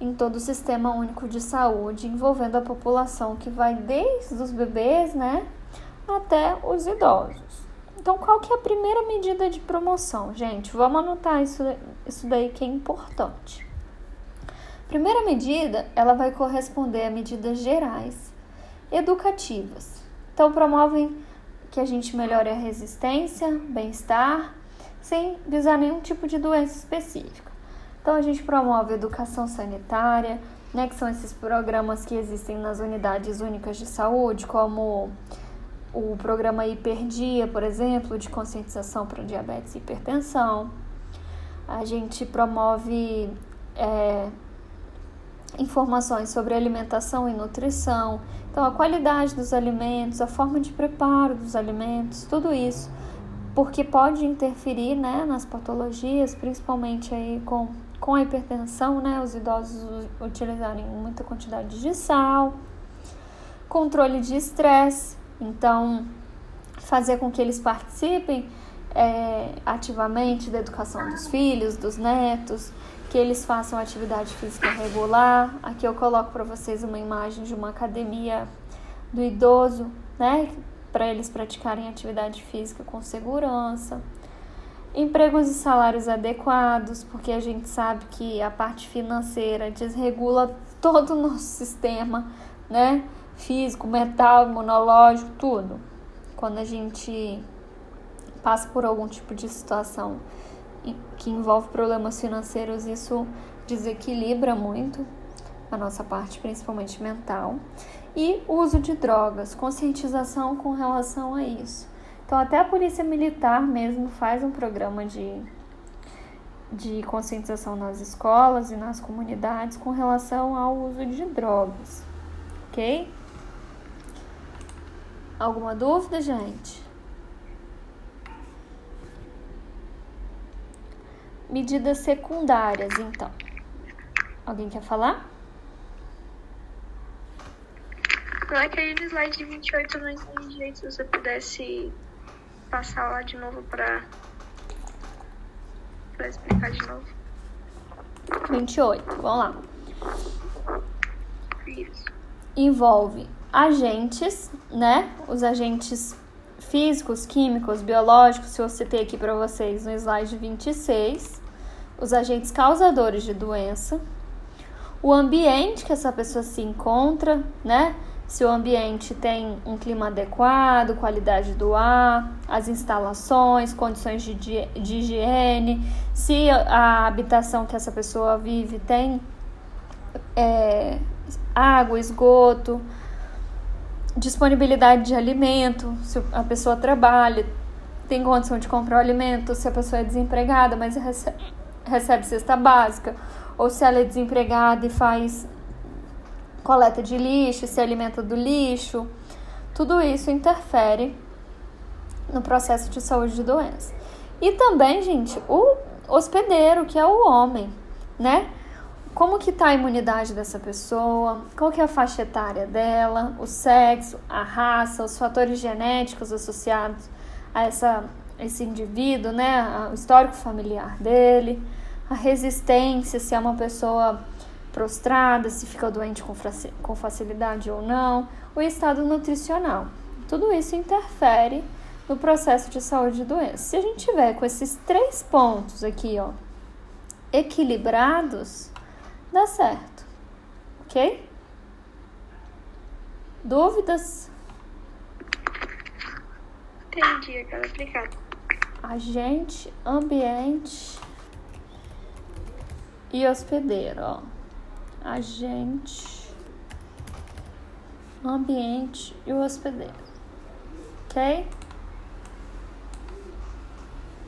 em todo o sistema único de saúde, envolvendo a população que vai desde os bebês, né, até os idosos. Então, qual que é a primeira medida de promoção, gente? Vamos anotar isso, isso daí que é importante. Primeira medida, ela vai corresponder a medidas gerais, educativas. Então, promovem que a gente melhore a resistência, bem-estar, sem visar nenhum tipo de doença específica. Então, a gente promove educação sanitária, né, que são esses programas que existem nas unidades únicas de saúde, como o programa Hiperdia, por exemplo, de conscientização para diabetes e hipertensão. A gente promove é, informações sobre alimentação e nutrição. Então, a qualidade dos alimentos, a forma de preparo dos alimentos, tudo isso, porque pode interferir né, nas patologias, principalmente aí com, com a hipertensão, né, os idosos utilizarem muita quantidade de sal, controle de estresse, então fazer com que eles participem é, ativamente da educação dos filhos, dos netos, que eles façam atividade física regular. Aqui eu coloco para vocês uma imagem de uma academia do idoso, né, para eles praticarem atividade física com segurança. Empregos e salários adequados, porque a gente sabe que a parte financeira desregula todo o nosso [LAUGHS] sistema, né? Físico, mental, imunológico, tudo. Quando a gente passa por algum tipo de situação que envolve problemas financeiros, isso desequilibra muito a nossa parte, principalmente mental. E uso de drogas, conscientização com relação a isso. Então, até a Polícia Militar mesmo faz um programa de, de conscientização nas escolas e nas comunidades com relação ao uso de drogas, ok? Alguma dúvida, gente? Medidas secundárias, então. Alguém quer falar? Coloque aí no slide 28, não entendi direito se você pudesse passar lá de novo para para explicar de novo. 28, vamos lá. Isso. Envolve agentes, né? Os agentes físicos, químicos, biológicos, se eu citei aqui para vocês no slide 26, os agentes causadores de doença, o ambiente que essa pessoa se encontra, né? Se o ambiente tem um clima adequado, qualidade do ar, as instalações, condições de, de higiene, se a habitação que essa pessoa vive tem é, água, esgoto, disponibilidade de alimento, se a pessoa trabalha, tem condição de comprar o alimento, se a pessoa é desempregada, mas recebe, recebe cesta básica, ou se ela é desempregada e faz coleta de lixo, se alimenta do lixo. Tudo isso interfere no processo de saúde de doença. E também, gente, o hospedeiro, que é o homem, né? Como que tá a imunidade dessa pessoa, qual que é a faixa etária dela, o sexo, a raça, os fatores genéticos associados a essa, esse indivíduo, né? O histórico familiar dele, a resistência, se é uma pessoa prostrada, se fica doente com facilidade ou não, o estado nutricional. Tudo isso interfere no processo de saúde de doença. Se a gente tiver com esses três pontos aqui, ó, equilibrados, dá certo, ok? Dúvidas? Entendi, aquela aplicada. Agente, ambiente e hospedeiro, ó. Agente, ambiente e hospedeiro, ok?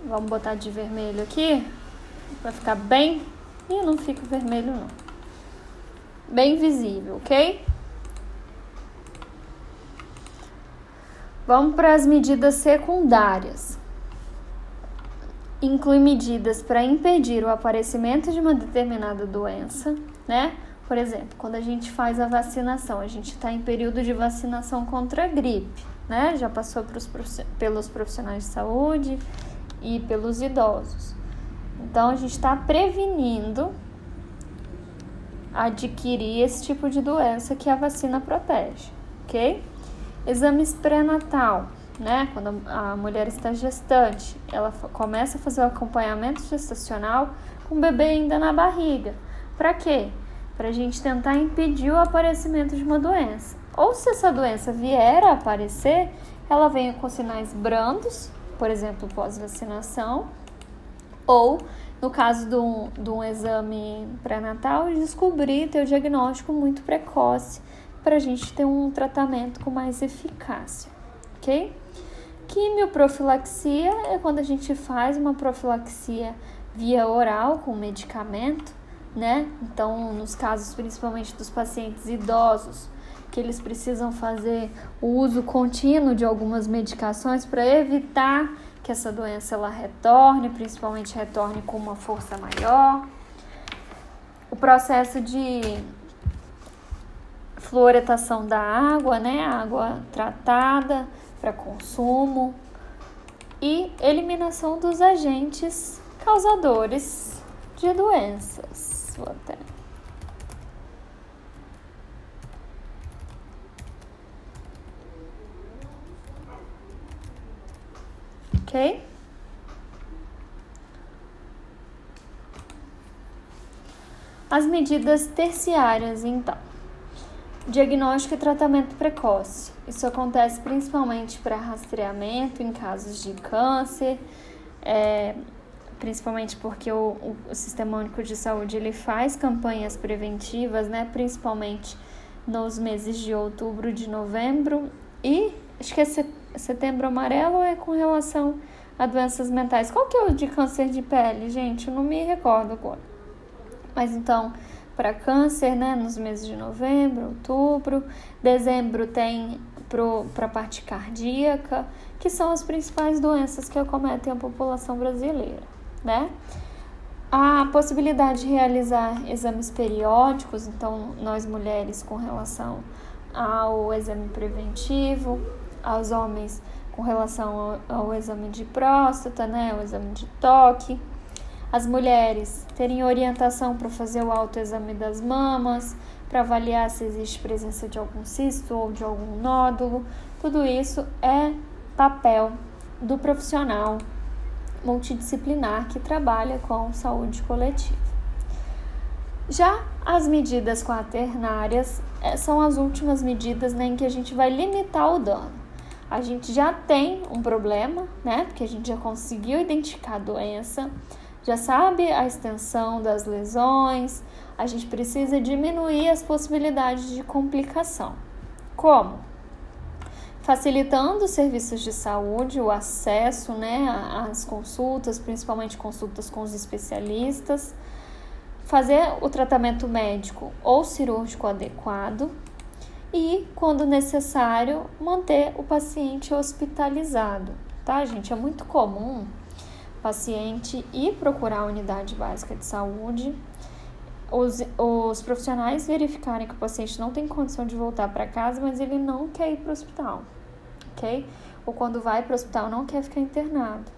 Vamos botar de vermelho aqui para ficar bem e não fica vermelho não. Bem visível, ok? Vamos para as medidas secundárias. Inclui medidas para impedir o aparecimento de uma determinada doença, né? Por exemplo, quando a gente faz a vacinação, a gente está em período de vacinação contra a gripe, né? Já passou pelos profissionais de saúde e pelos idosos. Então, a gente está prevenindo adquirir esse tipo de doença que a vacina protege, ok? Exames pré-natal, né? Quando a mulher está gestante, ela começa a fazer o acompanhamento gestacional com o bebê ainda na barriga. Para quê? Para a gente tentar impedir o aparecimento de uma doença. Ou se essa doença vier a aparecer, ela venha com sinais brandos, por exemplo, pós-vacinação, ou no caso de um, de um exame pré-natal, descobrir ter o diagnóstico muito precoce para a gente ter um tratamento com mais eficácia, ok? Quimioprofilaxia é quando a gente faz uma profilaxia via oral com medicamento, né? Então, nos casos principalmente dos pacientes idosos, que eles precisam fazer o uso contínuo de algumas medicações para evitar que essa doença ela retorne, principalmente retorne com uma força maior. O processo de fluoretação da água, né? Água tratada para consumo e eliminação dos agentes causadores de doenças. Vou até ok? As medidas terciárias, então. Diagnóstico e tratamento precoce. Isso acontece principalmente para rastreamento em casos de câncer, é, principalmente porque o, o, Sistema Único de Saúde ele faz campanhas preventivas, né, principalmente nos meses de outubro, de novembro e acho que é setembro amarelo é com relação a doenças mentais. Qual que é o de câncer de pele, gente? Eu não me recordo agora. Mas então, para câncer, né, nos meses de novembro, outubro, dezembro tem para a parte cardíaca, que são as principais doenças que acometem a população brasileira, né? A possibilidade de realizar exames periódicos, então nós mulheres com relação ao exame preventivo, aos homens com relação ao, ao exame de próstata, né, o exame de toque, as mulheres terem orientação para fazer o autoexame das mamas, para avaliar se existe presença de algum cisto ou de algum nódulo. Tudo isso é papel do profissional multidisciplinar que trabalha com saúde coletiva. Já as medidas quaternárias eh, são as últimas medidas né, em que a gente vai limitar o dano a gente já tem um problema, né? Porque a gente já conseguiu identificar a doença, já sabe a extensão das lesões, a gente precisa diminuir as possibilidades de complicação. Como? facilitando os serviços de saúde, o acesso né, às consultas, principalmente consultas com os especialistas, fazer o tratamento médico ou cirúrgico adequado e, quando necessário, manter o paciente hospitalizado, tá, gente? É muito comum paciente ir procurar a unidade básica de saúde, os, os profissionais verificarem que o paciente não tem condição de voltar para casa, mas ele não quer ir para o hospital, ok? Ou quando vai para o hospital não quer ficar internado.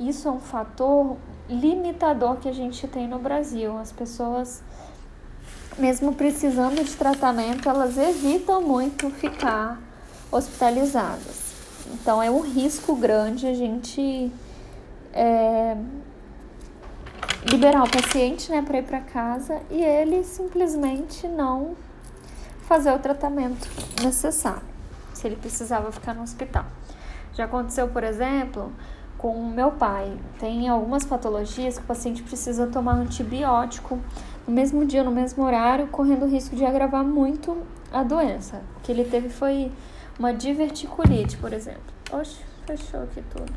Isso é um fator limitador que a gente tem no Brasil. As pessoas mesmo precisando de tratamento, elas evitam muito ficar hospitalizadas. Então é um risco grande a gente é, liberar o paciente né, para ir para casa e ele simplesmente não fazer o tratamento necessário, se ele precisava ficar no hospital. Já aconteceu, por exemplo, com o meu pai. Tem algumas patologias que o paciente precisa tomar antibiótico no mesmo dia, no mesmo horário, correndo o risco de agravar muito a doença. O que ele teve foi uma diverticulite, por exemplo. Oxe, fechou aqui tudo.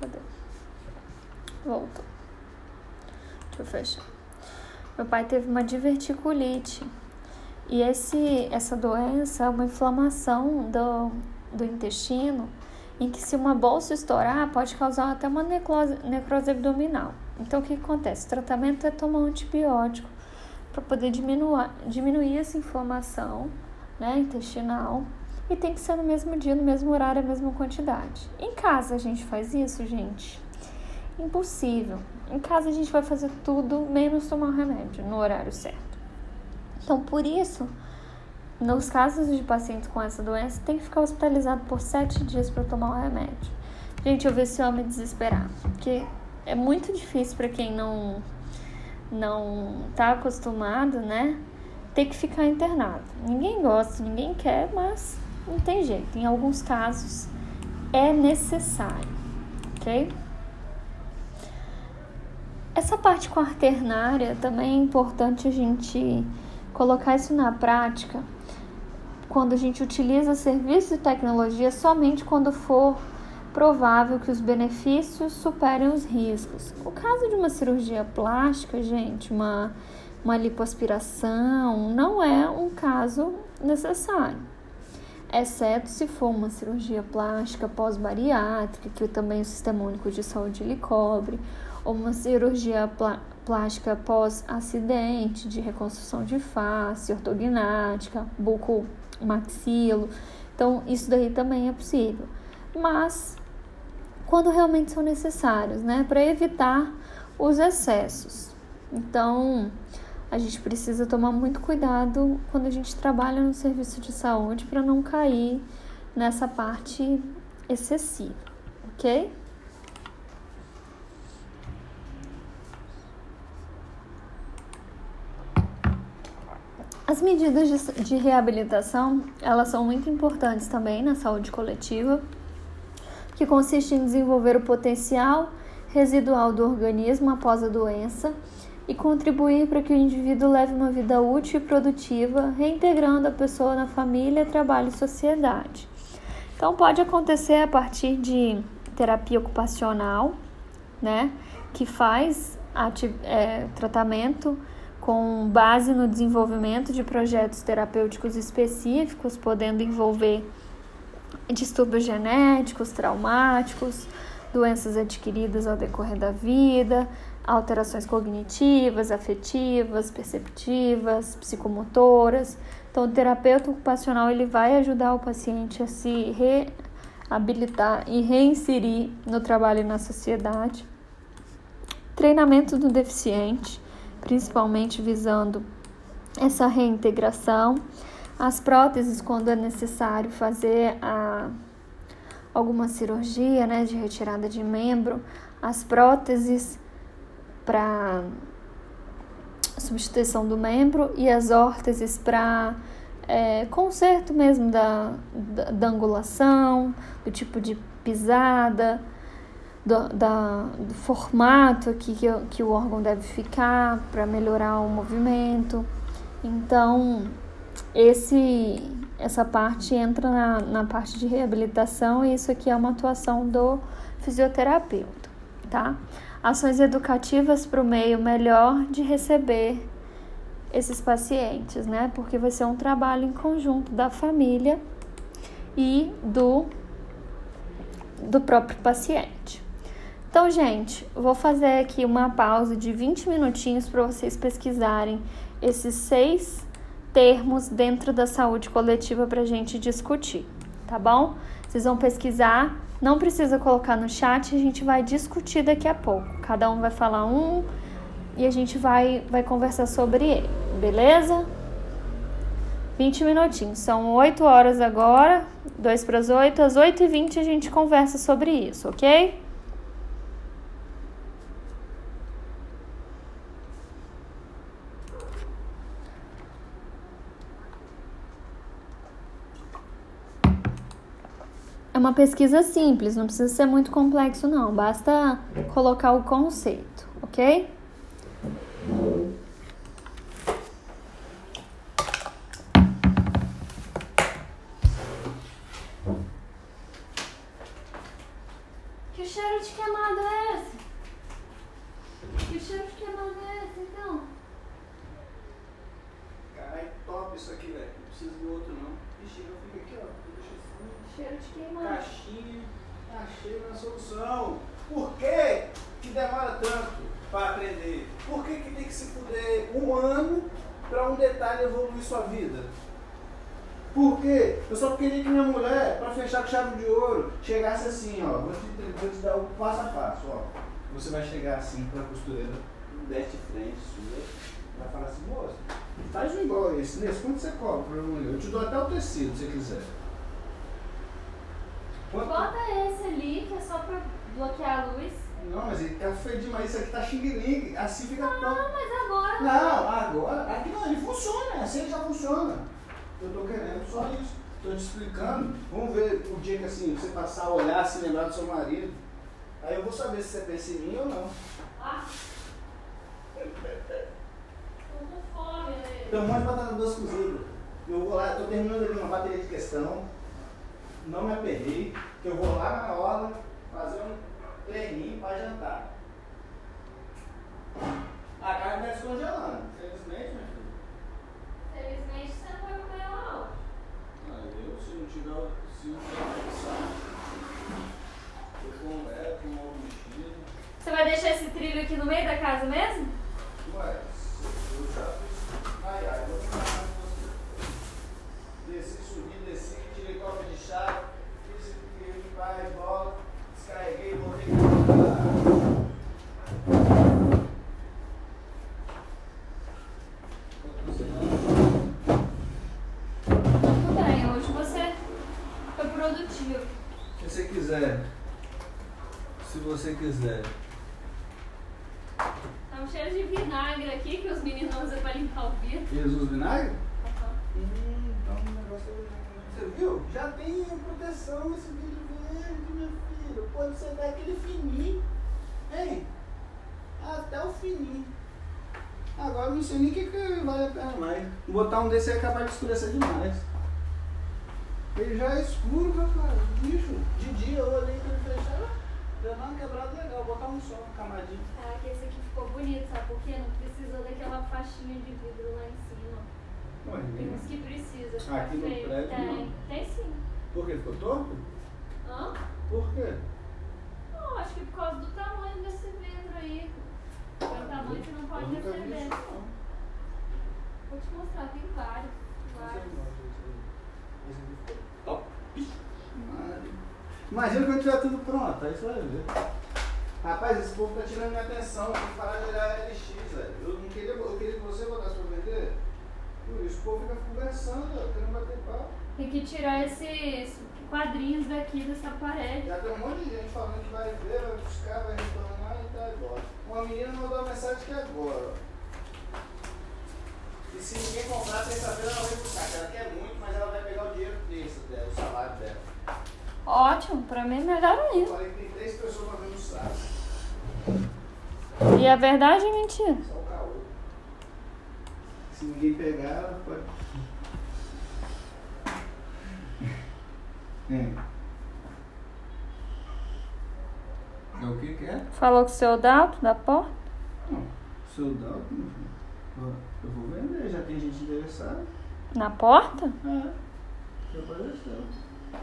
Cadê? Voltou. Deixa eu fechar. Meu pai teve uma diverticulite. E esse, essa doença é uma inflamação do, do intestino em que se uma bolsa estourar pode causar até uma necrose, necrose abdominal. Então o que acontece? O tratamento é tomar um antibiótico para poder diminuir, diminuir essa inflamação né, intestinal e tem que ser no mesmo dia, no mesmo horário, a mesma quantidade. Em casa a gente faz isso, gente? Impossível. Em casa a gente vai fazer tudo menos tomar remédio no horário certo. Então, por isso, nos casos de pacientes com essa doença, tem que ficar hospitalizado por sete dias para tomar o remédio. Gente, eu vi esse homem desesperar, porque é muito difícil para quem não não tá acostumado, né? Ter que ficar internado. Ninguém gosta, ninguém quer, mas não tem jeito. Em alguns casos é necessário, ok? Essa parte quaternária também é importante a gente colocar isso na prática quando a gente utiliza serviços e tecnologia somente quando for provável que os benefícios superem os riscos. O caso de uma cirurgia plástica, gente, uma, uma lipoaspiração, não é um caso necessário, exceto se for uma cirurgia plástica pós-bariátrica, que também o Sistema Único de Saúde lhe cobre, uma cirurgia plástica pós-acidente de reconstrução de face, ortognática, buco maxilo. Então, isso daí também é possível. Mas quando realmente são necessários, né, para evitar os excessos. Então, a gente precisa tomar muito cuidado quando a gente trabalha no serviço de saúde para não cair nessa parte excessiva, ok? As medidas de, de reabilitação, elas são muito importantes também na saúde coletiva, que consiste em desenvolver o potencial residual do organismo após a doença e contribuir para que o indivíduo leve uma vida útil e produtiva, reintegrando a pessoa na família, trabalho e sociedade. Então, pode acontecer a partir de terapia ocupacional, né, que faz é, tratamento com base no desenvolvimento de projetos terapêuticos específicos, podendo envolver distúrbios genéticos, traumáticos, doenças adquiridas ao decorrer da vida, alterações cognitivas, afetivas, perceptivas, psicomotoras. Então, o terapeuta ocupacional ele vai ajudar o paciente a se reabilitar e reinserir no trabalho e na sociedade. Treinamento do deficiente principalmente visando essa reintegração. As próteses, quando é necessário fazer a, alguma cirurgia né, de retirada de membro, as próteses para substituição do membro e as órteses para é, conserto mesmo da, da, da angulação, do tipo de pisada, do, da, do formato aqui que, que o órgão deve ficar para melhorar o movimento. Então, esse essa parte entra na, na parte de reabilitação e isso aqui é uma atuação do fisioterapeuta, tá? Ações educativas para o meio melhor de receber esses pacientes, né? Porque vai ser um trabalho em conjunto da família e do, do próprio paciente. Então, gente, vou fazer aqui uma pausa de 20 minutinhos para vocês pesquisarem esses seis termos dentro da saúde coletiva para a gente discutir, tá bom? Vocês vão pesquisar, não precisa colocar no chat, a gente vai discutir daqui a pouco. Cada um vai falar um e a gente vai, vai conversar sobre ele, beleza? 20 minutinhos, são 8 horas agora, 2 para as 8, às 8 e 20 a gente conversa sobre isso, ok? É uma pesquisa simples, não precisa ser muito complexo, não. Basta colocar o conceito, ok? Que cheiro de queimado é esse? Que cheiro de queimado é esse, então? Caralho, top isso aqui, velho. Não precisa do outro, não. Ixi, eu fico aqui, ó. Cheiro de queimado. Caixinha, achei uma solução. Por que que demora tanto para aprender? Por que que tem que se fuder um ano para um detalhe evoluir sua vida? Por quê? Eu só queria que minha mulher, para fechar com chave de ouro, chegasse assim, ó. Vou te, vou te dar o passo a passo, ó. Você vai chegar assim para a costureira, desce frente sua, vai falar assim, moça, faz um igual esse, nesse, quanto você cobra para mulher? Eu te dou até o tecido, se quiser. Quanto? Bota esse ali, que é só pra bloquear a luz. Não, mas ele tá feio demais, isso aqui tá xing assim fica. Não, mas agora. Não, agora, aqui não, ele funciona, assim ele já funciona. Eu tô querendo só isso. Tô te explicando. Vamos ver o dia que assim, você passar a olhar, se lembrar do seu marido. Aí eu vou saber se você pensa em mim ou não. Ah. Tô com fome, né? Tem um monte de batata doce cozida. Eu vou lá, tô terminando ali uma bateria de questão. Não me aperrei, que eu vou lá na hora fazer um treininho para jantar. A carne está descongelando, felizmente, meu filho. Felizmente você não vai comer ela hoje. Ah, eu, se não tiver, se não tiver pensar, eu com ela, com um mexido. Você vai deixar esse trilho aqui no meio da casa mesmo? Ué, eu já fiz. Ai, ai, vou ficar com você. Desci, subi, desci, copa de chá, fiz aqui, vai, bola, descarreguei, voltei pra Tudo bem, hoje você foi produtivo. Se você quiser. Se você quiser. Tá um cheiro de vinagre aqui que os meninos usam pra limpar o vidro. Jesus vinagre? Hum, então o negócio é- Você viu? Já tem proteção esse vidro verde, meu filho. Pode ser daquele fininho. Hein? Até o fininho. Agora eu não sei nem o que, que vale a pena mais. Botar um desse é capaz de escurecer demais. Ele já é escuro, rapaz. Bicho, de dia eu olhei pra ele fechar. Deu uma quebrada legal. Botar um só, uma camadinha. Ah, que esse aqui ficou bonito, sabe por quê? Não precisou daquela faixinha de vidro lá em cima. Ué, Tem uns que precisa ficar Aqui no feio. prédio, Tem, não. tem sim. Por que ficou torto? Hã? Por quê? Não, acho que por causa do tamanho desse vidro aí. É um tamanho que não pode receber. isso, não. Vou te mostrar, tem vários. Vários. Imagina quando tiver tudo pronto, aí você vai ver. Rapaz, esse povo tá tirando minha atenção, tem que parar de olhar LX, velho. Eu não queria, eu queria que você botasse pra vender. Por isso o povo fica conversando, querendo bater papo. Tem que tirar esses quadrinhos daqui dessa parede. Já tem um monte de gente falando que vai ver, vai buscar, vai reclamar e tá igual. Uma menina mandou uma mensagem que agora, ó. E se ninguém comprar, sexta-feira ela vai buscar, ela quer muito, mas ela vai pegar o dinheiro desse dela, o salário dela. Ótimo, pra mim é melhor Eu ainda. falei que tem três pessoas fazendo saco. E é verdade ou mentira? Só o caô. Se ninguém pegar, ela pode. É. É o que que é? Falou com o seu Dalto da porta? Não, seu Dalton, meu filho. Eu vou vender, já tem gente interessada. Na porta? É. Já apareceu.